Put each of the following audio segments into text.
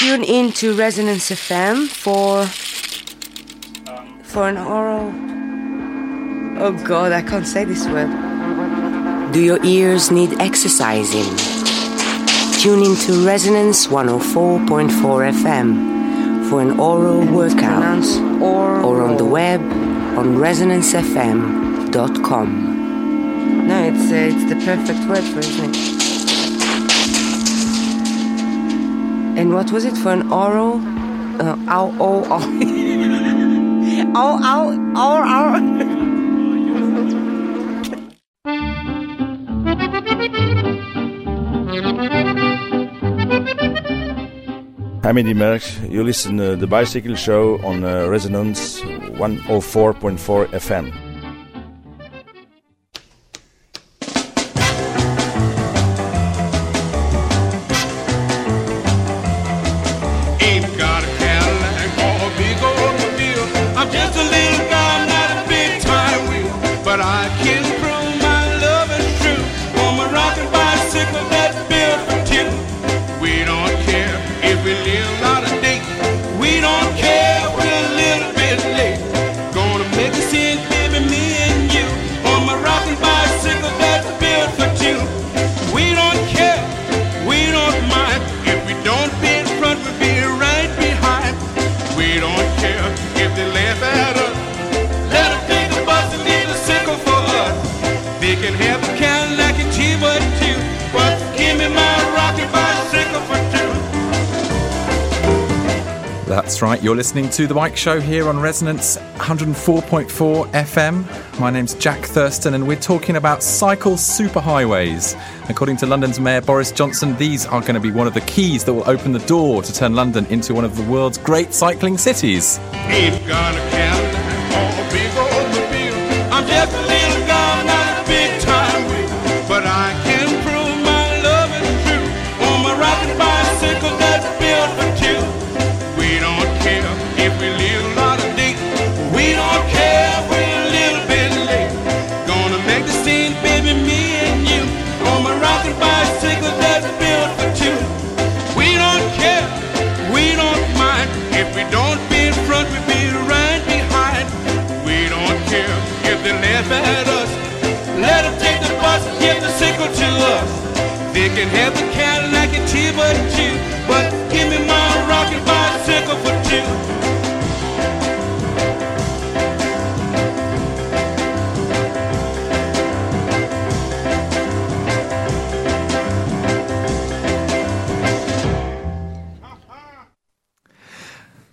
tune in to Resonance FM for for an oral. Oh God, I can't say this word. Do your ears need exercising? Tune in to Resonance 104.4 FM for an oral workout, or on the web on resonancefm.com. No, it's uh, it's the perfect word for it, isn't it? And what was it for an oral? Uh, ow, ow, ow. ow, ow, ow, ow. Hamidi Merckx, you listen to the Bicycle Show on uh, Resonance 104.4 FM. Right, you're listening to The Bike Show here on Resonance 104.4 FM. My name's Jack Thurston, and we're talking about cycle superhighways. According to London's Mayor Boris Johnson, these are going to be one of the keys that will open the door to turn London into one of the world's great cycling cities. Ain't got a They can have the Cadillac and T-Bud too, but give me my rocking bicycle for two.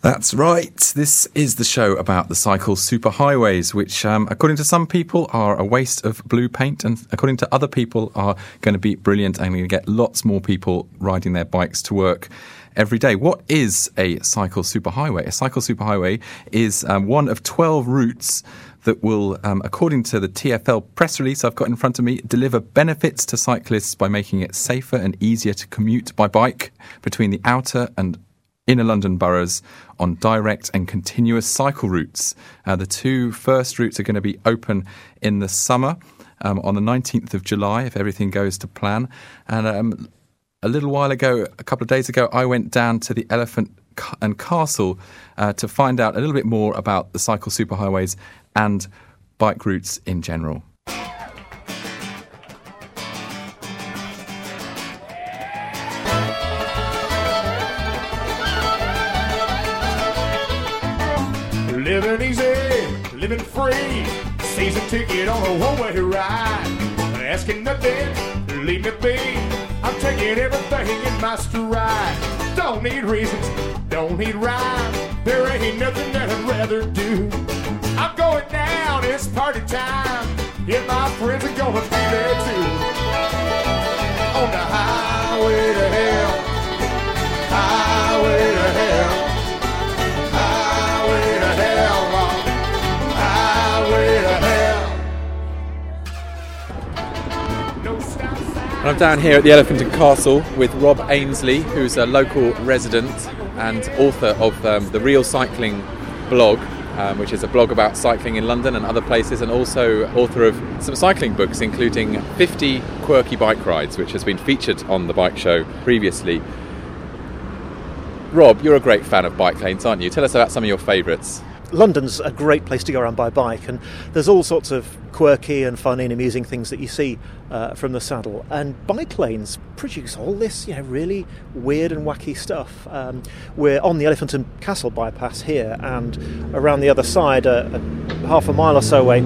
That's right. This is the show about the cycle superhighways, which, um, according to some people, are a waste of blue paint, and according to other people, are going to be brilliant and going to get lots more people riding their bikes to work every day. What is a cycle superhighway? A cycle superhighway is um, one of 12 routes that will, um, according to the TFL press release I've got in front of me, deliver benefits to cyclists by making it safer and easier to commute by bike between the outer and inner London boroughs on direct and continuous cycle routes. Uh, the two first routes are going to be open in the summer um, on the 19th of July, if everything goes to plan. And um, a little while ago, a couple of days ago, I went down to the Elephant and Castle uh, to find out a little bit more about the cycle superhighways and bike routes in general. Living easy, living free. Season ticket on a one-way ride. Asking nothing, leave me be. I'm taking everything in my stride. Don't need reasons, don't need rhyme. There ain't nothing that I'd rather do. I'm going down, it's party time. Yeah, my friends are gonna be there too. On the highway to hell, highway to hell. And I'm down here at the Elephant and Castle with Rob Ainsley, who's a local resident and author of um, the Real Cycling blog, um, which is a blog about cycling in London and other places, and also author of some cycling books, including 50 Quirky Bike Rides, which has been featured on the bike show previously. Rob, you're a great fan of bike lanes, aren't you? Tell us about some of your favourites. London's a great place to go around by bike, and there's all sorts of quirky and funny and amusing things that you see uh, from the saddle. And bike lanes produce all this, you know, really weird and wacky stuff. Um, we're on the Elephant and Castle bypass here, and around the other side, uh, uh, half a mile or so away,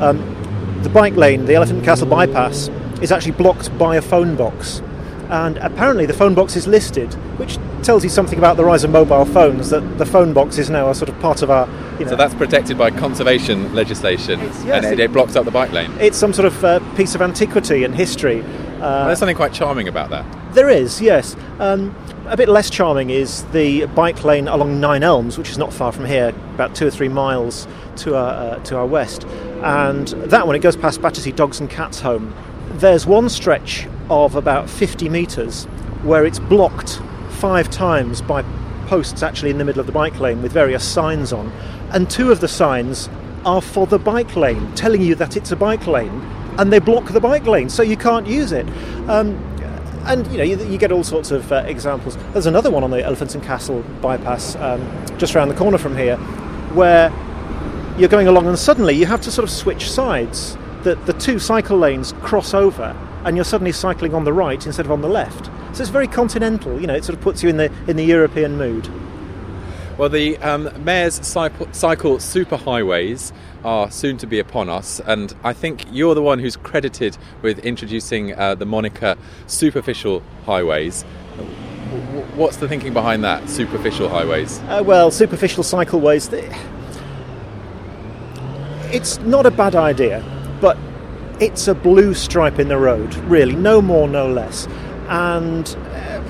um, the bike lane, the Elephant and Castle bypass, is actually blocked by a phone box. And apparently, the phone box is listed, which tells you something about the rise of mobile phones. That the phone box is now a sort of part of our, you know, So that's protected by conservation legislation, yes, and it, it- blocks up the bike lane. it's some sort of uh, piece of antiquity and history. Uh, There's something quite charming about that. there is, yes. Um, a bit less charming is the bike lane along Nine Elms, which is not far from here, about two or three miles to our, uh, to our west. And that one, it goes past Battersea Dogs and Cats Home. There's one stretch of about 50 metres where it's blocked five times by posts actually in the middle of the bike lane with various signs on. And two of the signs are for the bike lane, telling you that it's a bike lane, and they block the bike lane, so you can't use it. Um, and you know you, you get all sorts of uh, examples. There's another one on the Elephants and Castle bypass um, just around the corner from here, where you're going along and suddenly you have to sort of switch sides. That the two cycle lanes cross over, and you're suddenly cycling on the right instead of on the left. So it's very continental. You know, it sort of puts you in the in the European mood. Well, the um, Mayor's cycle, superhighways are soon to be upon us, and I think you're the one who's credited with introducing uh, the moniker superficial highways. What's the thinking behind that? Superficial highways. Uh, well, superficial cycleways. It's not a bad idea, but it's a blue stripe in the road, really, no more, no less. And uh,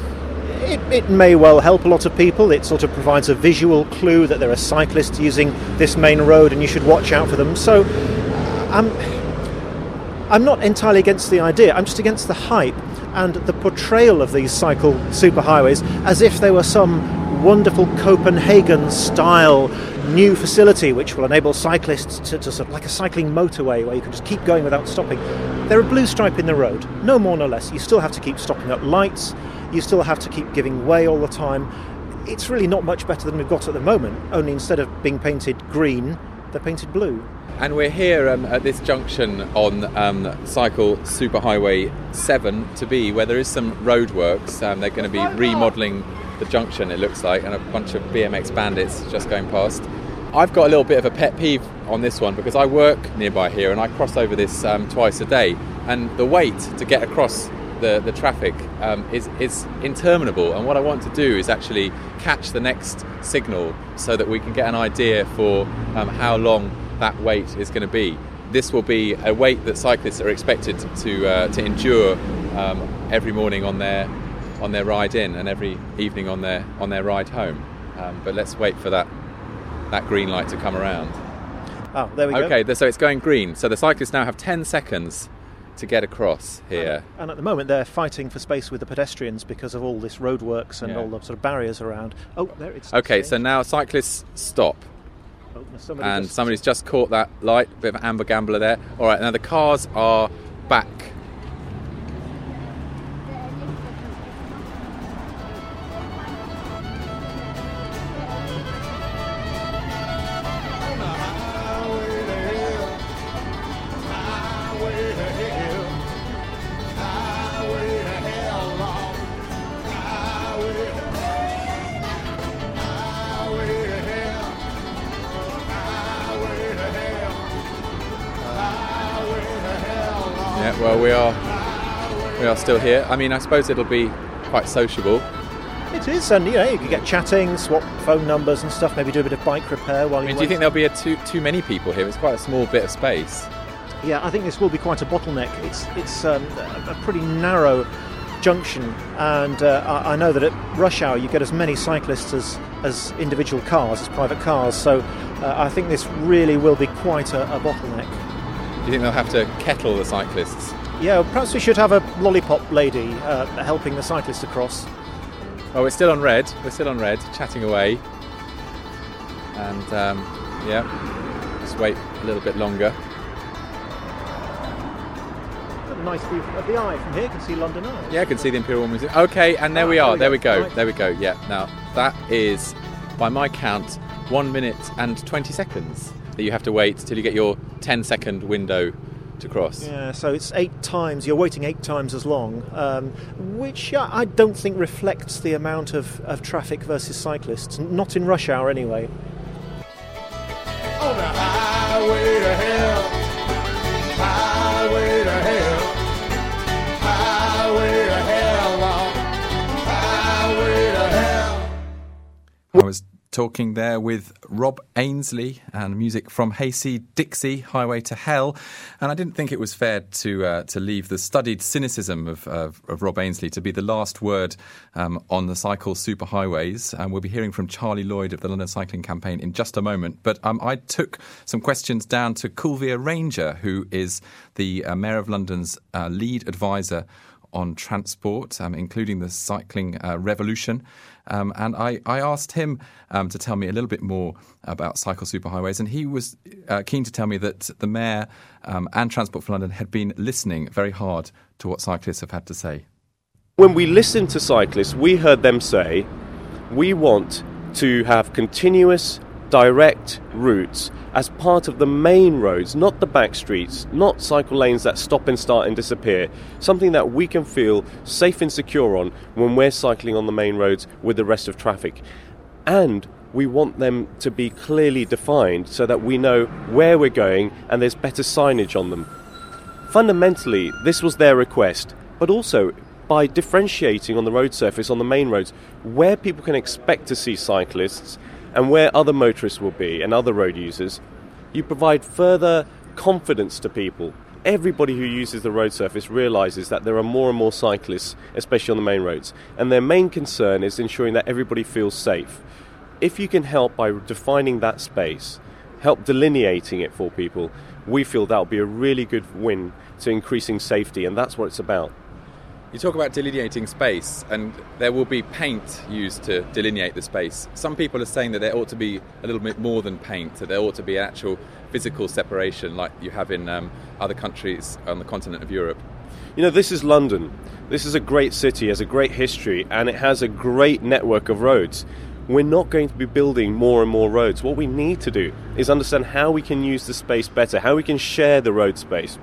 it, it may well help a lot of people. It sort of provides a visual clue that there are cyclists using this main road and you should watch out for them. So uh, I'm, I'm not entirely against the idea, I'm just against the hype and the portrayal of these cycle superhighways as if they were some wonderful Copenhagen style new facility which will enable cyclists to, to sort of like a cycling motorway where you can just keep going without stopping. They're a blue stripe in the road, no more, no less. You still have to keep stopping at lights, you still have to keep giving way all the time. It's really not much better than we've got at the moment, only instead of being painted green, they're painted blue. And we're here um, at this junction on um, Cycle Superhighway 7 to be, where there is some roadworks. Um, they're going to be remodelling the junction, it looks like, and a bunch of BMX bandits just going past. I've got a little bit of a pet peeve on this one because I work nearby here and I cross over this um, twice a day, and the wait to get across the, the traffic um, is, is interminable. And what I want to do is actually catch the next signal so that we can get an idea for um, how long that wait is going to be. This will be a wait that cyclists are expected to, uh, to endure um, every morning on their, on their ride in and every evening on their, on their ride home. Um, but let's wait for that, that green light to come around. Oh, there we go. Okay, so it's going green. So the cyclists now have 10 seconds to get across here. And at the moment, they're fighting for space with the pedestrians because of all this roadworks and Yeah. all the sort of barriers around. Oh, there it's. Okay, so now cyclists stop. Oh, somebody and just- somebody's just caught that light, bit of an amber gambler there. All right, now the cars are back. We are still here. I mean, I suppose it'll be quite sociable. It is, and you know, you can get chatting, swap phone numbers and stuff. Maybe do a bit of bike repair while I you mean, wait. do you think there'll be a too too many people here? It's quite a small bit of space. Yeah, I think this will be quite a bottleneck. It's it's um, a pretty narrow junction, and uh, I, I know that at rush hour you get as many cyclists as as individual cars, as private cars. So uh, I think this really will be quite a, a bottleneck. Do you think they'll have to kettle the cyclists? Yeah, perhaps we should have a lollipop lady uh, helping the cyclist across. Oh, we're still on red. We're still on red, chatting away. And um, yeah, just wait a little bit longer. Nice view of the eye from here. You can see London Eye. Yeah, I can see the Imperial Museum. Okay, and there we are. Ah, There we there go. we go. Right. There we go. Yeah. Now That is, by my count, one minute and 20 seconds that you have to wait till you get your 10 second window to cross. Yeah, so it's eight times, you're waiting eight times as long, um, which I don't think reflects the amount of, of traffic versus cyclists, not in rush hour anyway. On the highway to highway talking there with Rob Ainsley and music from Hayseed Dixie, Highway to Hell. And I didn't think it was fair to uh, to leave the studied cynicism of, of, of Rob Ainsley to be the last word um, on the cycle superhighways. And we'll be hearing from Charlie Lloyd of the London Cycling Campaign in just a moment. But um, I took some questions down to Kulveer Ranger, who is the uh, Mayor of London's uh, lead advisor on transport, um, including the cycling uh, revolution. Um, and I, I, asked him um, to tell me a little bit more about cycle superhighways, and he was uh, keen to tell me that the mayor um, and Transport for London had been listening very hard to what cyclists have had to say. When we listened to cyclists, we heard them say, we want to have continuous, direct routes as part of the main roads, not the back streets, not cycle lanes that stop and start and disappear. Something that we can feel safe and secure on when we're cycling on the main roads with the rest of traffic. And we want them to be clearly defined so that we know where we're going and there's better signage on them. Fundamentally, this was their request, but also by differentiating on the road surface on the main roads where people can expect to see cyclists and where other motorists will be and other road users, you provide further confidence to people. Everybody who uses the road surface realizes that there are more and more cyclists, especially on the main roads, and their main concern is ensuring that everybody feels safe. If you can help by defining that space, help delineating it for people, we feel that will be a really good win to increasing safety, and that's what it's about. You talk about delineating space, and there will be paint used to delineate the space. Some people are saying that there ought to be a little bit more than paint, that there ought to be actual physical separation like you have in um, other countries on the continent of Europe. You know, this is London. This is a great city, has a great history, and it has a great network of roads. We're not going to be building more and more roads. What we need to do is understand how we can use the space better, how we can share the road space.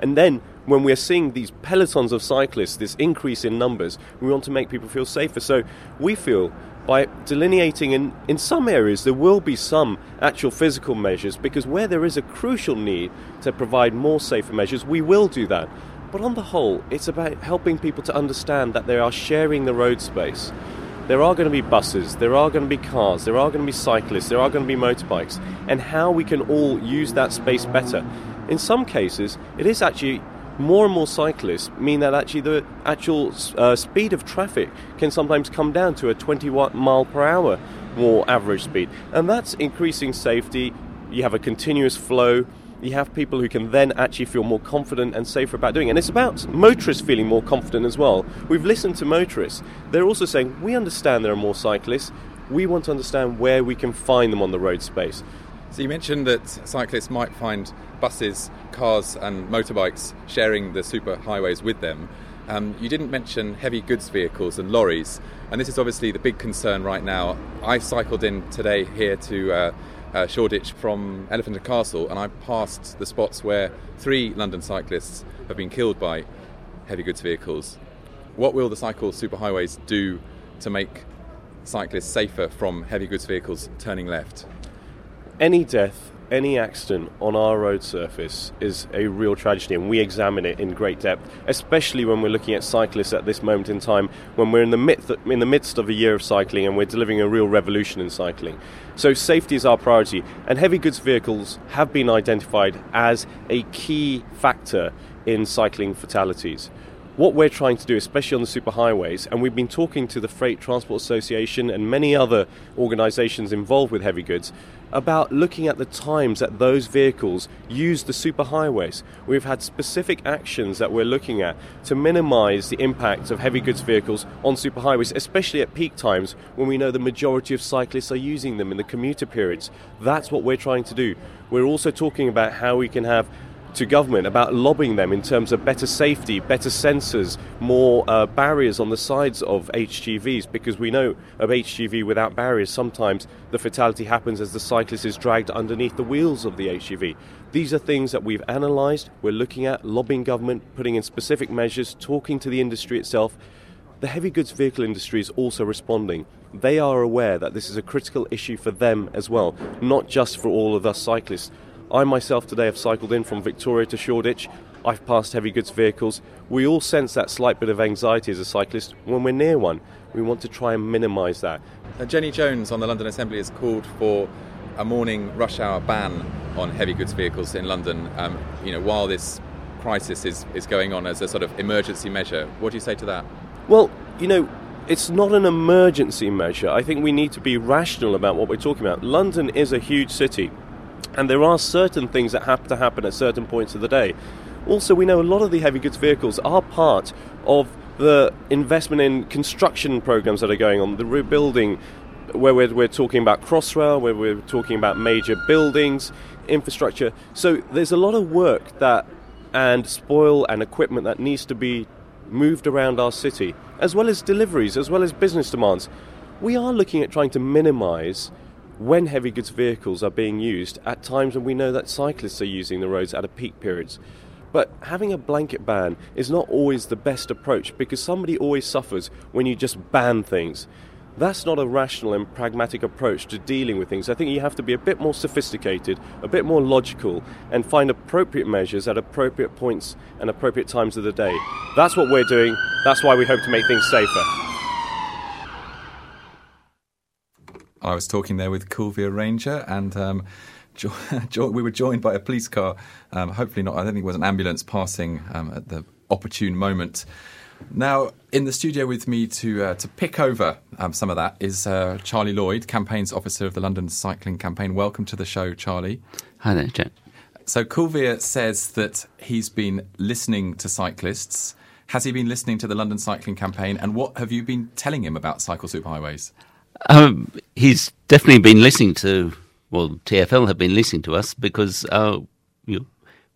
And then when we're seeing these pelotons of cyclists, this increase in numbers, we want to make people feel safer. So we feel by delineating in, in some areas there will be some actual physical measures because where there is a crucial need to provide more safer measures, we will do that. But on the whole, it's about helping people to understand that they are sharing the road space. There are going to be buses, there are going to be cars, there are going to be cyclists, there are going to be motorbikes, and how we can all use that space better. In some cases, it is actually more and more cyclists mean that actually the actual uh, speed of traffic can sometimes come down to a 20 mile per hour more average speed, and that's increasing safety. You have a continuous flow. You have people who can then actually feel more confident and safer about doing it. And it's about motorists feeling more confident as well. We've listened to motorists. They're also saying, We understand there are more cyclists. We want to understand where we can find them on the road space. So you mentioned that cyclists might find buses, cars, and motorbikes sharing the super highways with them. Um, you didn't mention heavy goods vehicles and lorries, and this is obviously the big concern right now. I cycled in today here to uh, uh, Shoreditch from Elephant and Castle, and I passed the spots where three London cyclists have been killed by heavy goods vehicles. What will the cycle superhighways do to make cyclists safer from heavy goods vehicles turning left? Any death any accident on our road surface is a real tragedy, and we examine it in great depth, especially when we're looking at cyclists at this moment in time, when we're in the midst, in the midst of a year of cycling and we're delivering a real revolution in cycling. So, safety is our priority, and heavy goods vehicles have been identified as a key factor in cycling fatalities what we're trying to do, especially on the superhighways, and we've been talking to the Freight Transport Association and many other organisations involved with heavy goods about looking at the times that those vehicles use the superhighways. We've had specific actions that we're looking at to minimise the impact of heavy goods vehicles on superhighways, especially at peak times when we know the majority of cyclists are using them in the commuter periods. That's what we're trying to do. We're also talking about how we can have to government about lobbying them in terms of better safety, better sensors, more uh, barriers on the sides of HGVs because we know of HGV without barriers sometimes the fatality happens as the cyclist is dragged underneath the wheels of the HGV. These are things that we've analysed, we're looking at, lobbying government, putting in specific measures, talking to the industry itself. The heavy goods vehicle industry is also responding. They are aware that this is a critical issue for them as well, not just for all of us cyclists. I myself today have cycled in from Victoria to Shoreditch. I've passed heavy goods vehicles. We all sense that slight bit of anxiety as a cyclist when we're near one. We want to try and minimise that. Uh, Jenny Jones on the London Assembly has called for a morning rush hour ban on heavy goods vehicles in London. Um, you know, while this crisis is, is going on as a sort of emergency measure. What do you say to that? Well, you know, it's not an emergency measure. I think we need to be rational about what we're talking about. London is a huge city, and there are certain things that have to happen at certain points of the day. Also, we know a lot of the heavy goods vehicles are part of the investment in construction programs that are going on, the rebuilding, where we're, we're talking about Crossrail, where we're talking about major buildings, infrastructure. So there's a lot of work that and spoil and equipment that needs to be moved around our city, as well as deliveries, as well as business demands. We are looking at trying to minimise when heavy goods vehicles are being used at times when we know that cyclists are using the roads at a peak periods. But having a blanket ban is not always the best approach because somebody always suffers when you just ban things. That's not a rational and pragmatic approach to dealing with things. I think you have to be a bit more sophisticated, a bit more logical, and find appropriate measures at appropriate points and appropriate times of the day. That's what we're doing. That's why we hope to make things safer. I was talking there with Kulveer Ranger and. Um, jo- jo- we were joined by a police car. Um, hopefully not. I don't think it was an ambulance passing um, at the opportune moment. Now, in the studio with me to uh, to pick over um, some of that is uh, Charlie Lloyd, campaigns officer of the London Cycling Campaign. Welcome to the show, Charlie. Hi there, Jack. So Coolvia says that he's been listening to cyclists. Has he been listening to the London Cycling Campaign? And what have you been telling him about cycle superhighways? Um, he's definitely been listening to, well, TFL have been listening to us because uh, you know,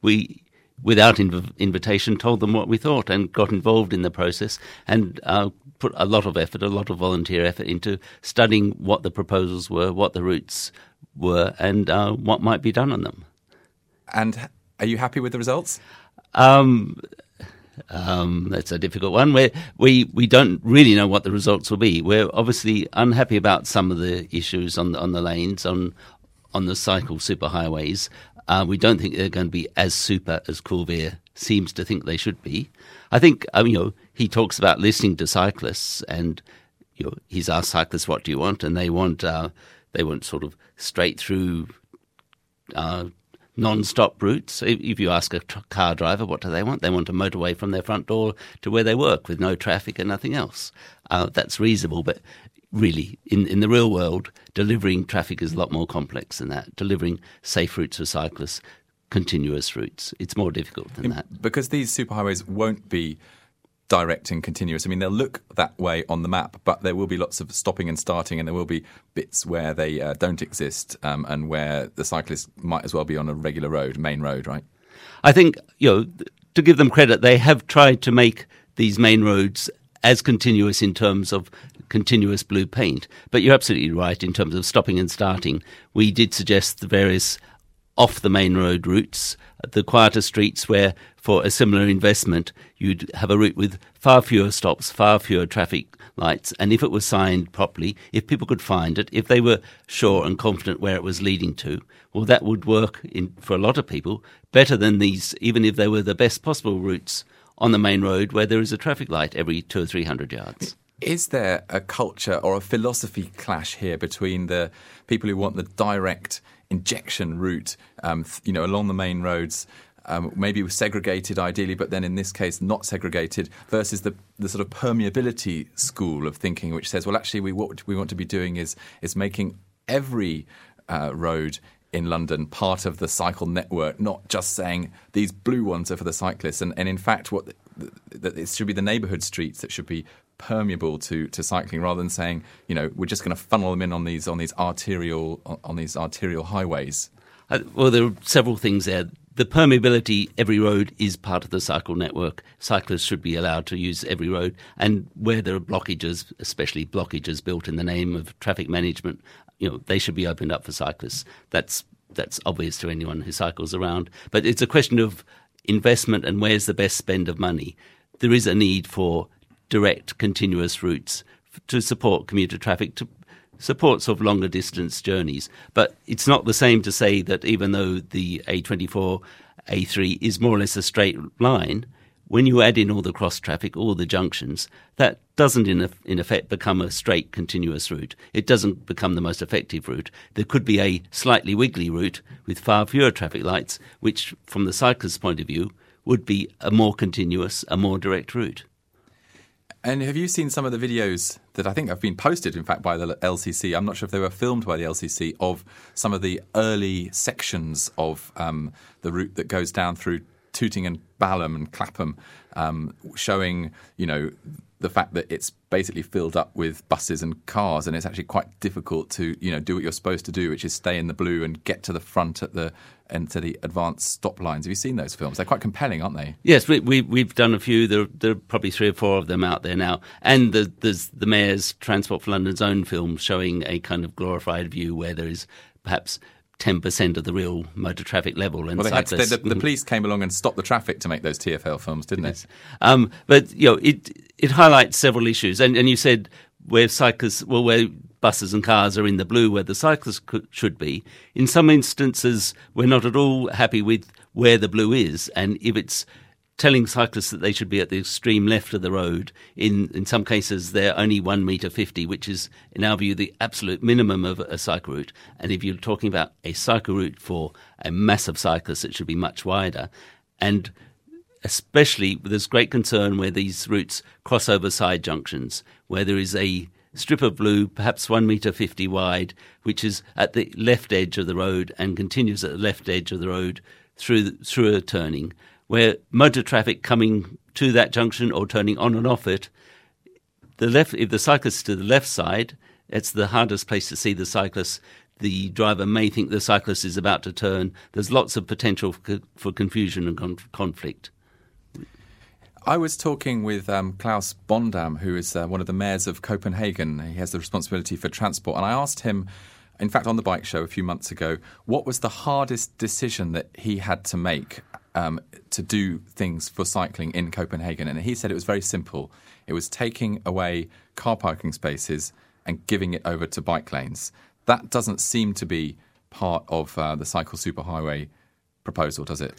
we, without inv- invitation, told them what we thought and got involved in the process and uh, put a lot of effort, a lot of volunteer effort into studying what the proposals were, what the routes were, and uh, what might be done on them. And are you happy with the results? Um, um, that's a difficult one. Where we we don't really know what the results will be. We're obviously unhappy about some of the issues on the, on the lanes on on the cycle superhighways. Uh, we don't think they're going to be as super as Kulveer seems to think they should be. I think um, you know he talks about listening to cyclists, and you know he's asked cyclists what do you want, and they want uh, they want sort of straight through. Uh, non-stop routes. If you ask a tr- car driver what do they want, they want a motorway from their front door to where they work with no traffic and nothing else. Uh, that's reasonable, but really, in, in the real world, delivering traffic is a lot more complex than that. Delivering safe routes for cyclists, continuous routes, it's more difficult than that. Because these superhighways won't be direct and continuous. I mean, they'll look that way on the map, but there will be lots of stopping and starting, and there will be bits where they uh, don't exist um, and where the cyclist might as well be on a regular road, main road, right? I think, you know, to give them credit, they have tried to make these main roads as continuous in terms of continuous blue paint. But you're absolutely right in terms of stopping and starting. We did suggest the various off the main road routes, the quieter streets where, for a similar investment, you'd have a route with far fewer stops, far fewer traffic lights. And if it was signed properly, if people could find it, if they were sure and confident where it was leading to, well, that would work in, for a lot of people better than these, even if they were the best possible routes on the main road where there is a traffic light every two or three hundred yards. Is there a culture or a philosophy clash here between the people who want the direct injection route, um, you know, along the main roads, um, maybe segregated ideally, but then in this case not segregated, versus the, the sort of permeability school of thinking, which says, well, actually, we what we want to be doing is is making every uh, road in London part of the cycle network, not just saying these blue ones are for the cyclists. And, and in fact, what that it should be the neighbourhood streets that should be permeable to, to cycling, rather than saying, you know, we're just going to funnel them in on these on these arterial on these arterial highways. Uh, well, there are several things there. the permeability, every road is part of the cycle network. Cyclists should be allowed to use every road. And where there are blockages, especially blockages built in the name of traffic management, you know, they should be opened up for cyclists. That's that's obvious to anyone who cycles around. But it's a question of investment and where's the best spend of money. There is a need for direct, continuous routes to support commuter traffic, to support sort of longer distance journeys. But it's not the same to say that even though the A24, A3 is more or less a straight line, when you add in all the cross traffic, all the junctions, that doesn't in, in effect become a straight continuous route. It doesn't become the most effective route. There could be a slightly wiggly route with far fewer traffic lights, which from the cyclist's point of view would be a more continuous, a more direct route. And have you seen some of the videos that I think have been posted, in fact, by the LCC? I'm not sure if they were filmed by the LCC of some of the early sections of um, the route that goes down through Tooting and Balham and Clapham, um, showing you know the fact that it's basically filled up with buses and cars, and it's actually quite difficult to you know do what you're supposed to do, which is stay in the blue and get to the front at the and to the advanced stop lines. Have you seen those films? They're quite compelling, aren't they? Yes, we, we we've done a few. There, there, are probably three or four of them out there now, and the, there's the mayor's Transport for London's own film showing a kind of glorified view where there is perhaps 10% of the real motor traffic level. And well, to, the, the, mm-hmm. police came along and stopped the traffic to make those TFL films, didn't yes. they? Um, but you know, it it highlights several issues, and and you said where cyclists, well, where buses and cars are in the blue, where the cyclists could, should be. In some instances, we're not at all happy with where the blue is, and if it's telling cyclists that they should be at the extreme left of the road. In in some cases, they're only one meter fifty, which is, in our view, the absolute minimum of a cycle route. And if you're talking about a cycle route for a massive cyclist, it should be much wider. And especially, there's great concern where these routes cross over side junctions, where there is a strip of blue, perhaps one metre fifty wide, which is at the left edge of the road and continues at the left edge of the road through through a turning where motor traffic coming to that junction or turning on and off it, the left if the cyclist is to the left side, it's the hardest place to see the cyclist. The driver may think the cyclist is about to turn. There's lots of potential for, for confusion and con- conflict. I was talking with um, Klaus Bondam, who is uh, one of the mayors of Copenhagen. He has the responsibility for transport. And I asked him, in fact, on the bike show a few months ago, what was the hardest decision that he had to make um, to do things for cycling in Copenhagen. And he said it was very simple. It was taking away car parking spaces and giving it over to bike lanes. That doesn't seem to be part of uh, the cycle superhighway proposal, does it?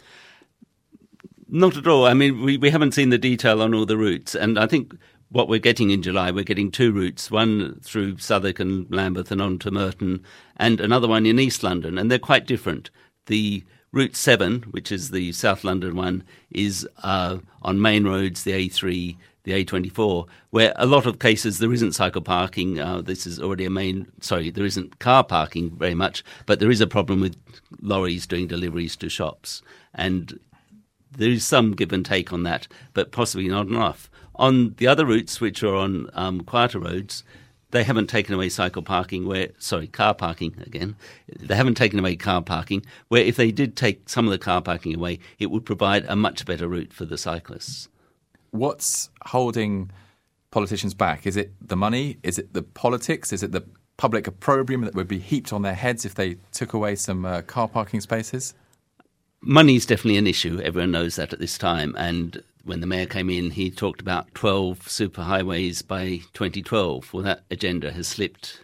Not at all. I mean, we, we haven't seen the detail on all the routes, and I think what we're getting in July, we're getting two routes, one through Southwark and Lambeth and on to Merton, and another one in East London, and they're quite different. The Route 7, which is the South London one, is uh, on main roads, the A3, the A24, where a lot of cases there isn't cycle parking. Uh, this is already a main, sorry, there isn't car parking very much, but there is a problem with lorries doing deliveries to shops. And there is some give and take on that, but possibly not enough. On the other routes, which are on um, quieter roads, they haven't taken away cycle parking where, sorry, car parking again. They haven't taken away car parking where if they did take some of the car parking away, it would provide a much better route for the cyclists. What's holding politicians back? Is it the money? Is it the politics? Is it the public opprobrium that would be heaped on their heads if they took away some uh, car parking spaces? Money is definitely an issue. Everyone knows that at this time. And when the mayor came in, he talked about 12 superhighways by 2012. Well, that agenda has slipped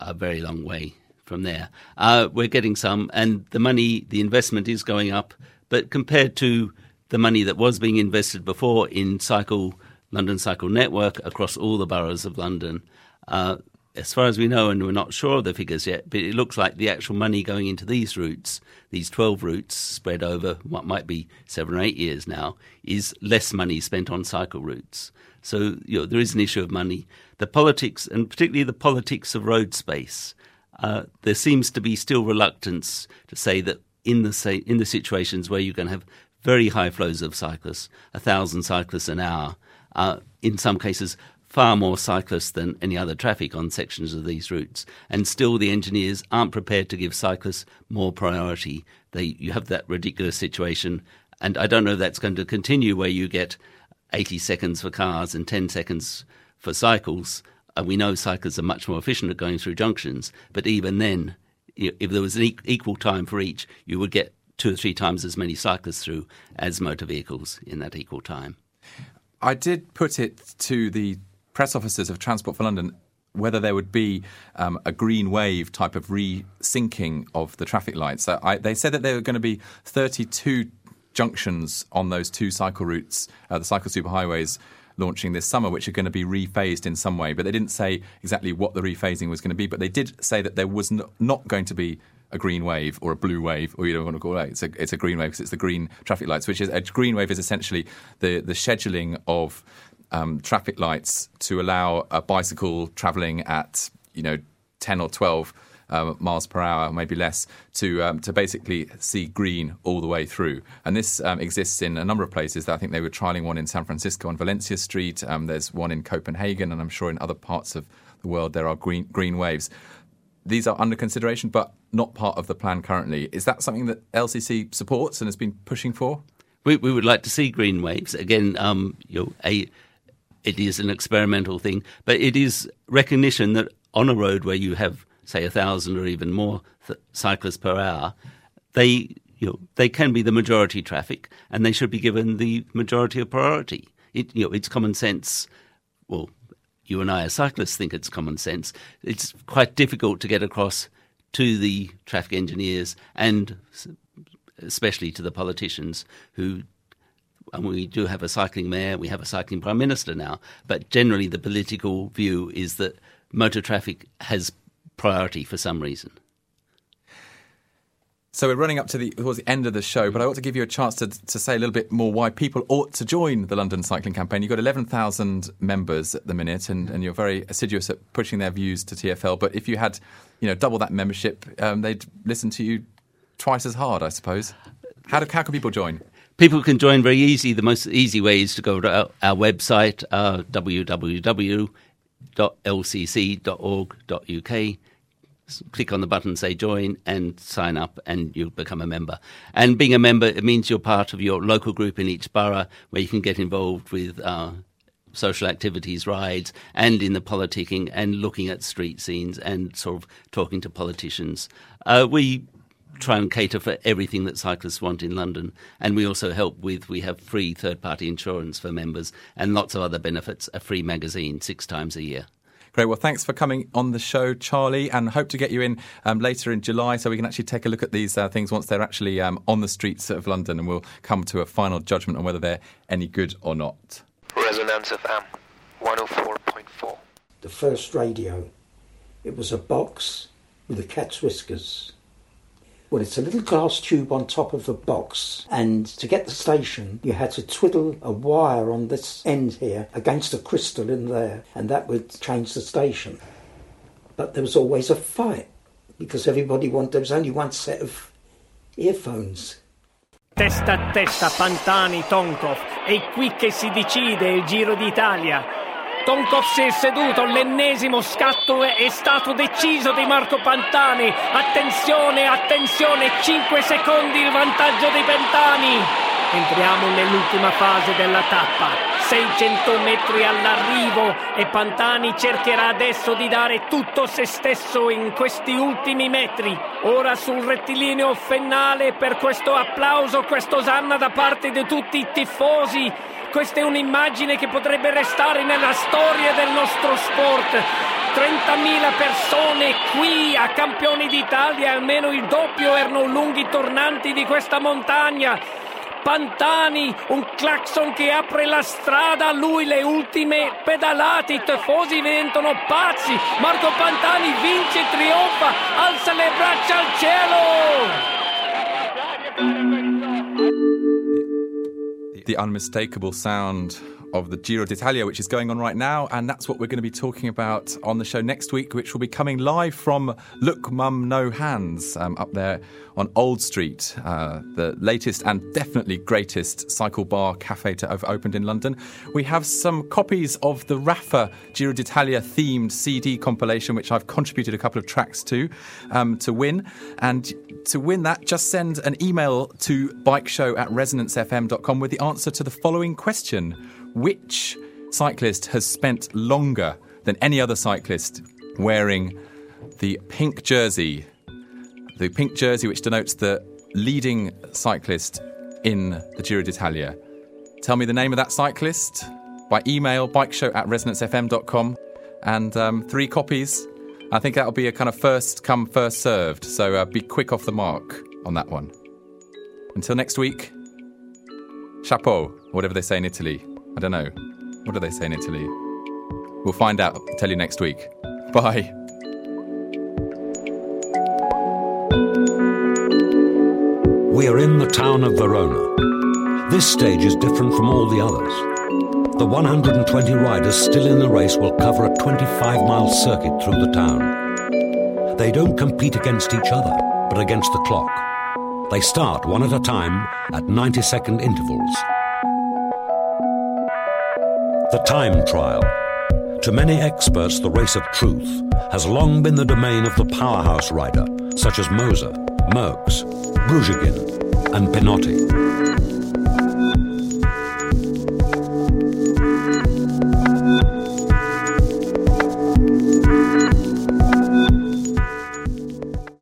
a very long way from there. Uh, we're getting some, and the money, the investment is going up, but compared to the money that was being invested before in Cycle London Cycle Network across all the boroughs of London, uh, as far as we know, and we're not sure of the figures yet, but it looks like the actual money going into these routes, these 12 routes spread over what might be seven or eight years now, is less money spent on cycle routes. So you know, there is an issue of money. The politics, and particularly the politics of road space, uh, there seems to be still reluctance to say that in the say, in the situations where you can have very high flows of cyclists, a thousand cyclists an hour, uh, in some cases far more cyclists than any other traffic on sections of these routes, and still the engineers aren't prepared to give cyclists more priority. They, you have that ridiculous situation, and I don't know if that's going to continue where you get 80 seconds for cars and 10 seconds for cycles. Uh, we know cyclists are much more efficient at going through junctions, but even then, if there was an equal time for each, you would get two or three times as many cyclists through as motor vehicles in that equal time. I did put it to the press officers of Transport for London whether there would be um, a green wave type of resyncing of the traffic lights. So I, they said that there were going to be 32 junctions on those two cycle routes, uh, the cycle superhighways launching this summer, which are going to be rephased in some way. But they didn't say exactly what the rephasing was going to be. But they did say that there was not going to be a green wave or a blue wave, or you don't want to call it. It's a, it's a green wave because it's the green traffic lights, which is a green wave is essentially the, the scheduling of um, traffic lights to allow a bicycle travelling at you know 10 or 12 um, miles per hour, maybe less, to um, to basically see green all the way through. And this um, exists in a number of places. I think they were trialing one in San Francisco on Valencia Street. Um, there's one in Copenhagen, and I'm sure in other parts of the world there are green green waves. These are under consideration, but not part of the plan currently. Is that something that LCC supports and has been pushing for? We, we would like to see green waves again. Um, you know, a it is an experimental thing, but it is recognition that on a road where you have, say, a thousand or even more th- cyclists per hour, they you know they can be the majority traffic, and they should be given the majority of priority. It, you know, it's common sense. Well, you and I, as cyclists, think it's common sense. It's quite difficult to get across to the traffic engineers and especially to the politicians who and we do have a cycling mayor, we have a cycling prime minister now, but generally the political view is that motor traffic has priority for some reason. So we're running up to the towards the end of the show, but I ought to give you a chance to, to say a little bit more why people ought to join the London Cycling Campaign. You've got 11,000 members at the minute, and, and you're very assiduous at pushing their views to TFL. But if you had, you know, double that membership, um, they'd listen to you twice as hard, I suppose. How, do, how can people join? People can join very easy. The most easy way is to go to our, our website, uh, www.lcc.org.uk click on the button, say join, and sign up, and you'll become a member. And being a member, it means you're part of your local group in each borough where you can get involved with uh, social activities, rides, and in the politicking, and looking at street scenes and sort of talking to politicians. Uh, we try and cater for everything that cyclists want in London. And we also help with, we have free third party insurance for members and lots of other benefits, a free magazine six times a year. Great. Well, thanks for coming on the show, Charlie, and hope to get you in um, later in July so we can actually take a look at these uh, things once they're actually um, on the streets of London and we'll come to a final judgment on whether they're any good or not. Resonance FM 104.4. The first radio. It was a box with a cat's whiskers. Well, it's a little glass tube on top of a box, and to get the station, you had to twiddle a wire on this end here against a crystal in there, and that would change the station. But there was always a fight because everybody wanted, there was only one set of earphones. Testa a testa Pantani Tonkov, è qui che si decide il Giro d'Italia. Tonkov si è seduto, l'ennesimo scatto è stato deciso di Marco Pantani. Attenzione, attenzione, 5 secondi il vantaggio dei Pantani. Entriamo nell'ultima fase della tappa. 600 metri all'arrivo e Pantani cercherà adesso di dare tutto se stesso in questi ultimi metri. Ora sul rettilineo fennale per questo applauso, questo osanna da parte di tutti i tifosi. Questa è un'immagine che potrebbe restare nella storia del nostro sport. 30.000 persone qui a Campioni d'Italia, almeno il doppio erano lunghi tornanti di questa montagna. Pantani, un clacson che apre la strada a lui le ultime pedalate, i tifosi diventano pazzi, Marco Pantani vince e trionfa, alza le braccia al cielo! The unmistakable sound of the Giro d'Italia, which is going on right now. And that's what we're going to be talking about on the show next week, which will be coming live from Look Mum No Hands um, up there on Old Street, uh, the latest and definitely greatest cycle bar cafe to have opened in London. We have some copies of the Rapha Giro d'Italia themed CD compilation, which I've contributed a couple of tracks to, um, to win. And to win that, just send an email to bikeshow at resonancefm.com with the answer to the following question Which cyclist has spent longer than any other cyclist wearing the pink jersey the pink jersey, which denotes the leading cyclist in the Giro d'Italia. Tell me the name of that cyclist by email, bikeshow at resonancefm.com, and um, three copies. I think that'll be a kind of first come, first served. So uh, be quick off the mark on that one. Until next week, chapeau, whatever they say in Italy. I don't know. What do they say in Italy? We'll find out. tell you next week. Bye. We are in the town of Verona. This stage is different from all the others. The 120 riders still in the race will cover a 25 mile circuit through the town. They don't compete against each other, but against the clock. They start one at a time at 90 second intervals. The time trial. To many experts, the race of truth has long been the domain of the powerhouse rider, such as Moser, Merckx, Brujagin, and Pinotti.